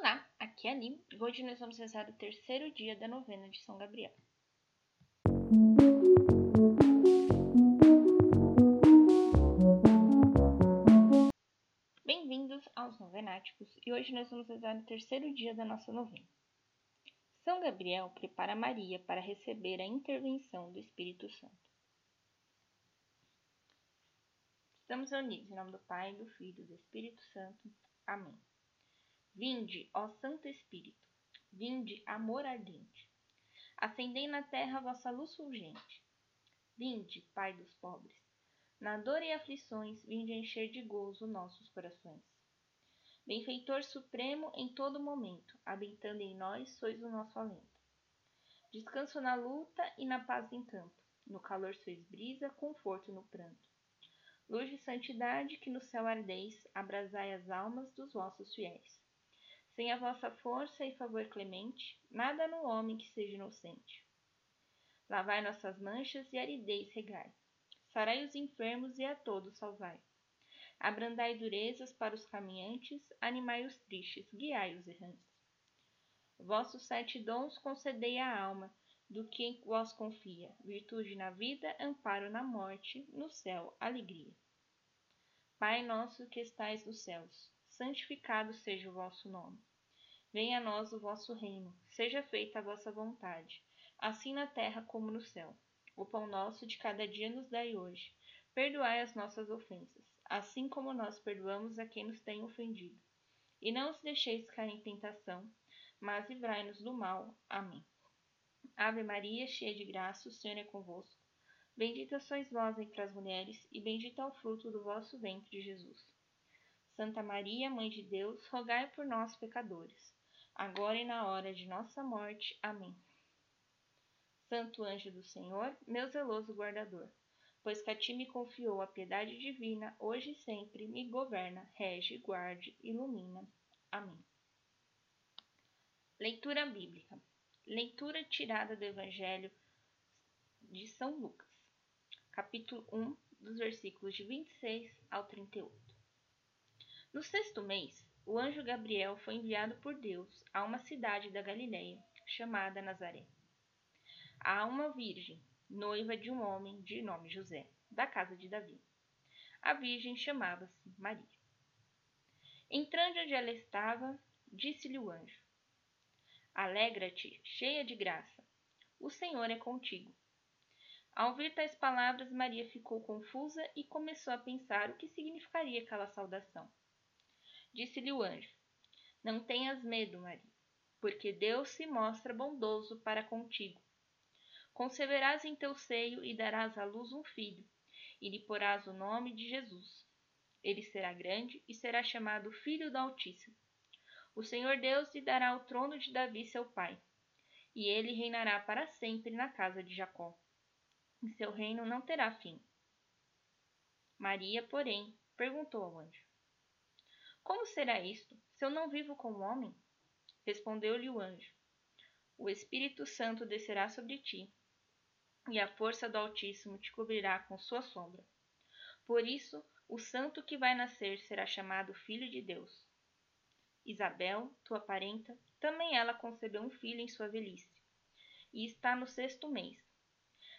Olá, aqui é a Aline e hoje nós vamos rezar o terceiro dia da novena de São Gabriel. Bem-vindos aos Novenáticos e hoje nós vamos rezar o terceiro dia da nossa novena. São Gabriel prepara Maria para receber a intervenção do Espírito Santo. Estamos unidos em nome do Pai, do Filho e do Espírito Santo. Amém. Vinde, ó Santo Espírito, vinde, amor ardente. Acendei na terra vossa luz fulgente. Vinde, Pai dos pobres. Na dor e aflições, vinde encher de gozo nossos corações. Benfeitor supremo em todo momento, habitando em nós, sois o nosso alento. Descanso na luta e na paz do encanto, no calor sois brisa, conforto no pranto. Luz de santidade que no céu ardeis, abrasai as almas dos vossos fiéis. Sem a vossa força e favor clemente, nada no homem que seja inocente. Lavai nossas manchas e aridez regai. Sarai os enfermos e a todos salvai. Abrandai durezas para os caminhantes, animai os tristes, guiai os errantes. Vossos sete dons concedei à alma, do que em vós confia, virtude na vida, amparo na morte, no céu, alegria. Pai nosso que estais nos céus, santificado seja o vosso nome. Venha a nós o vosso reino, seja feita a vossa vontade, assim na terra como no céu. O pão nosso de cada dia nos dai hoje. Perdoai as nossas ofensas, assim como nós perdoamos a quem nos tem ofendido. E não os deixeis cair em tentação, mas livrai-nos do mal. Amém. Ave Maria, cheia de graça, o Senhor é convosco. Bendita sois vós entre as mulheres, e bendito é o fruto do vosso ventre, Jesus. Santa Maria, Mãe de Deus, rogai por nós, pecadores agora e na hora de nossa morte. Amém. Santo anjo do Senhor, meu zeloso guardador, pois que a ti me confiou a piedade divina, hoje e sempre me governa, rege, guarde, ilumina. Amém. Leitura bíblica. Leitura tirada do Evangelho de São Lucas, capítulo 1, dos versículos de 26 ao 38. No sexto mês, o anjo Gabriel foi enviado por Deus a uma cidade da Galiléia, chamada Nazaré. A uma virgem, noiva de um homem de nome José, da casa de Davi. A virgem chamava-se Maria. Entrando onde ela estava, disse-lhe o anjo: Alegra-te, cheia de graça, o Senhor é contigo. Ao ouvir tais palavras, Maria ficou confusa e começou a pensar o que significaria aquela saudação. Disse-lhe o anjo: Não tenhas medo, Maria, porque Deus se mostra bondoso para contigo. Conceberás em teu seio e darás à luz um filho, e lhe porás o nome de Jesus. Ele será grande e será chamado Filho do Altíssimo. O Senhor Deus lhe dará o trono de Davi, seu pai, e ele reinará para sempre na casa de Jacó. E seu reino não terá fim. Maria, porém, perguntou ao anjo: como será isto, se eu não vivo com o homem? Respondeu-lhe o anjo: O Espírito Santo descerá sobre ti, e a força do Altíssimo te cobrirá com sua sombra. Por isso, o santo que vai nascer será chamado Filho de Deus. Isabel, tua parenta, também ela concebeu um filho em sua velhice, e está no sexto mês,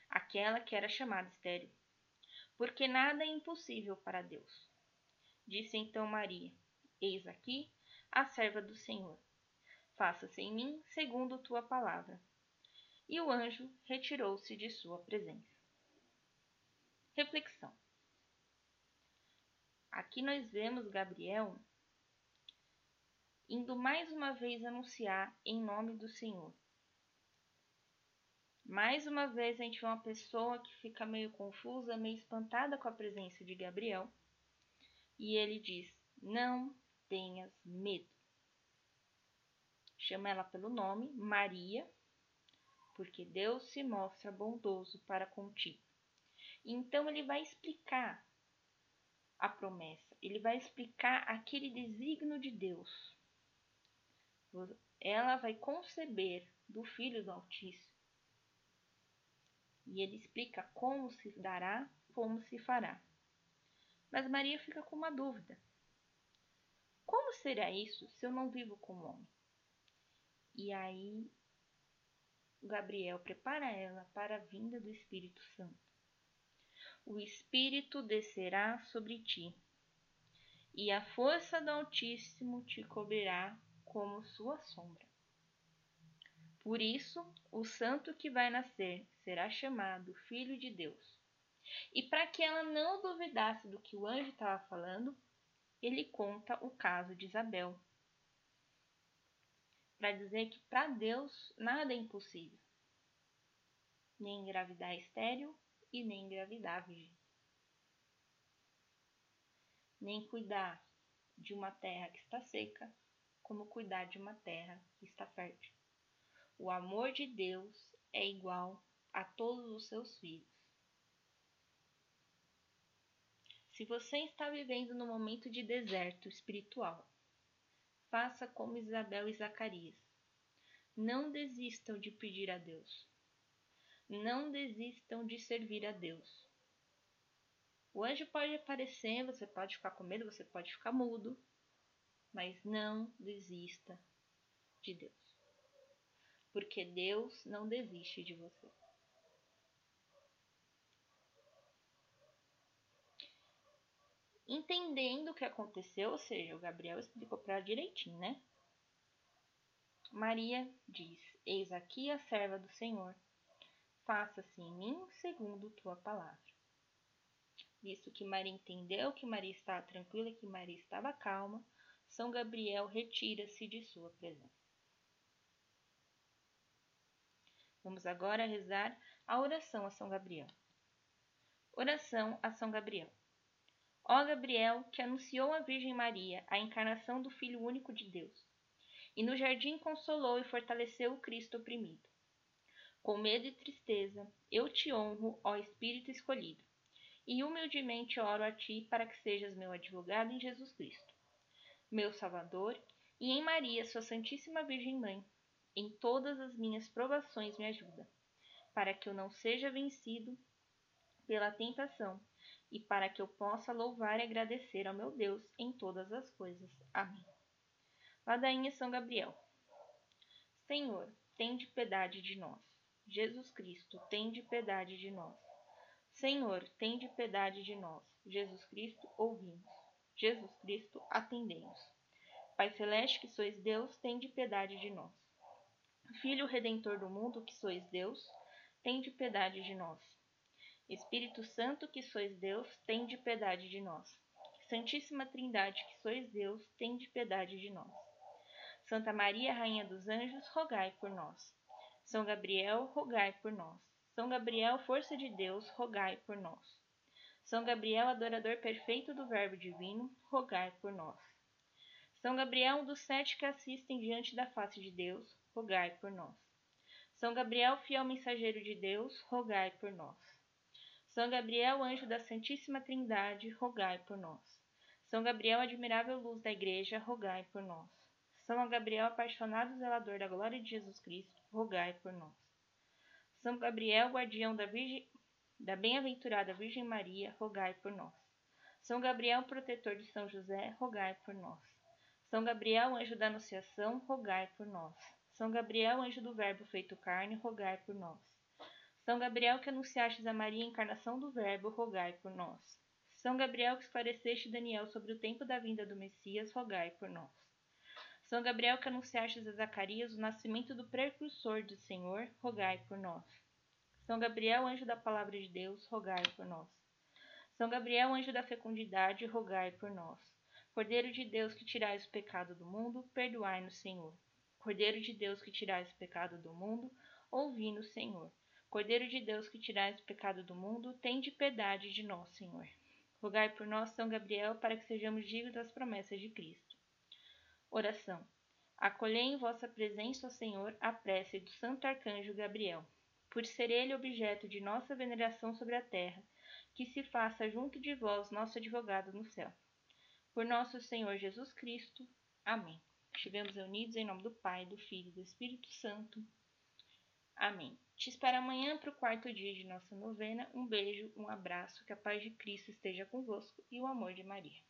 aquela que era chamada estéril, porque nada é impossível para Deus. Disse então Maria: Eis aqui a serva do Senhor. Faça-se em mim segundo tua palavra. E o anjo retirou-se de sua presença. Reflexão. Aqui nós vemos Gabriel indo mais uma vez anunciar em nome do Senhor. Mais uma vez a gente vê uma pessoa que fica meio confusa, meio espantada com a presença de Gabriel. E ele diz: Não tenhas medo. Chama ela pelo nome, Maria, porque Deus se mostra bondoso para contigo. Então ele vai explicar a promessa, ele vai explicar aquele desígnio de Deus. Ela vai conceber do Filho do Altíssimo. E ele explica como se dará, como se fará. Mas Maria fica com uma dúvida. Como será isso se eu não vivo como homem? E aí, Gabriel prepara ela para a vinda do Espírito Santo. O Espírito descerá sobre ti, e a força do Altíssimo te cobrirá como sua sombra. Por isso, o santo que vai nascer será chamado Filho de Deus. E para que ela não duvidasse do que o anjo estava falando, ele conta o caso de Isabel. Para dizer que para Deus nada é impossível. Nem engravidar estéreo e nem engravidar virgem. Nem cuidar de uma terra que está seca, como cuidar de uma terra que está fértil. O amor de Deus é igual a todos os seus filhos. Se você está vivendo num momento de deserto espiritual, faça como Isabel e Zacarias. Não desistam de pedir a Deus. Não desistam de servir a Deus. O anjo pode aparecer, você pode ficar com medo, você pode ficar mudo, mas não desista de Deus. Porque Deus não desiste de você. Entendendo o que aconteceu, ou seja, o Gabriel explicou para ela direitinho, né? Maria diz: Eis aqui a serva do Senhor, faça-se em mim segundo tua palavra. Visto que Maria entendeu que Maria estava tranquila, que Maria estava calma, São Gabriel retira-se de sua presença. Vamos agora rezar a oração a São Gabriel. Oração a São Gabriel. Ó Gabriel, que anunciou à Virgem Maria a encarnação do Filho único de Deus, e no jardim consolou e fortaleceu o Cristo oprimido. Com medo e tristeza, eu te honro, ó Espírito escolhido, e humildemente oro a ti para que sejas meu advogado em Jesus Cristo, meu Salvador, e em Maria, sua Santíssima Virgem Mãe. Em todas as minhas provações me ajuda, para que eu não seja vencido pela tentação e para que eu possa louvar e agradecer ao meu Deus em todas as coisas. Amém. Ladainha São Gabriel. Senhor, tende piedade de nós. Jesus Cristo, tende piedade de nós. Senhor, tende piedade de nós. Jesus Cristo, ouvimos. Jesus Cristo, atendemos. Pai celeste, que sois Deus, tende piedade de nós. Filho redentor do mundo, que sois Deus, tende piedade de nós. Espírito Santo, que sois Deus, tende piedade de nós. Santíssima Trindade, que sois Deus, tende piedade de nós. Santa Maria, Rainha dos Anjos, rogai por nós. São Gabriel, rogai por nós. São Gabriel, força de Deus, rogai por nós. São Gabriel, adorador perfeito do Verbo divino, rogai por nós. São Gabriel, um dos sete que assistem diante da face de Deus, rogai por nós. São Gabriel, fiel mensageiro de Deus, rogai por nós. São Gabriel, anjo da Santíssima Trindade, rogai por nós. São Gabriel, admirável luz da Igreja, rogai por nós. São Gabriel, apaixonado zelador da glória de Jesus Cristo, rogai por nós. São Gabriel, guardião da, Virgem, da bem-aventurada Virgem Maria, rogai por nós. São Gabriel, protetor de São José, rogai por nós. São Gabriel, anjo da Anunciação, rogai por nós. São Gabriel, anjo do Verbo feito carne, rogai por nós. São Gabriel que anunciastes a Maria a encarnação do Verbo, rogai por nós. São Gabriel que esclareceste Daniel sobre o tempo da vinda do Messias, rogai por nós. São Gabriel que anunciastes a Zacarias o nascimento do precursor do Senhor, rogai por nós. São Gabriel, anjo da palavra de Deus, rogai por nós. São Gabriel, anjo da fecundidade, rogai por nós. Cordeiro de Deus que tirais o pecado do mundo, perdoai-nos, Senhor. Cordeiro de Deus que tirais o pecado do mundo, ouvi-nos, Senhor. Cordeiro de Deus que tirais o pecado do mundo, tende piedade de nós, Senhor. Rogai por nós, São Gabriel, para que sejamos dignos das promessas de Cristo. Oração. Acolhei em vossa presença, ó Senhor, a prece do Santo Arcanjo Gabriel, por ser ele objeto de nossa veneração sobre a terra, que se faça junto de vós nosso advogado no céu. Por nosso Senhor Jesus Cristo. Amém. Estivemos reunidos em nome do Pai, do Filho e do Espírito Santo. Amém. Te espero amanhã para o quarto dia de nossa novena. Um beijo, um abraço, que a paz de Cristo esteja convosco e o amor de Maria.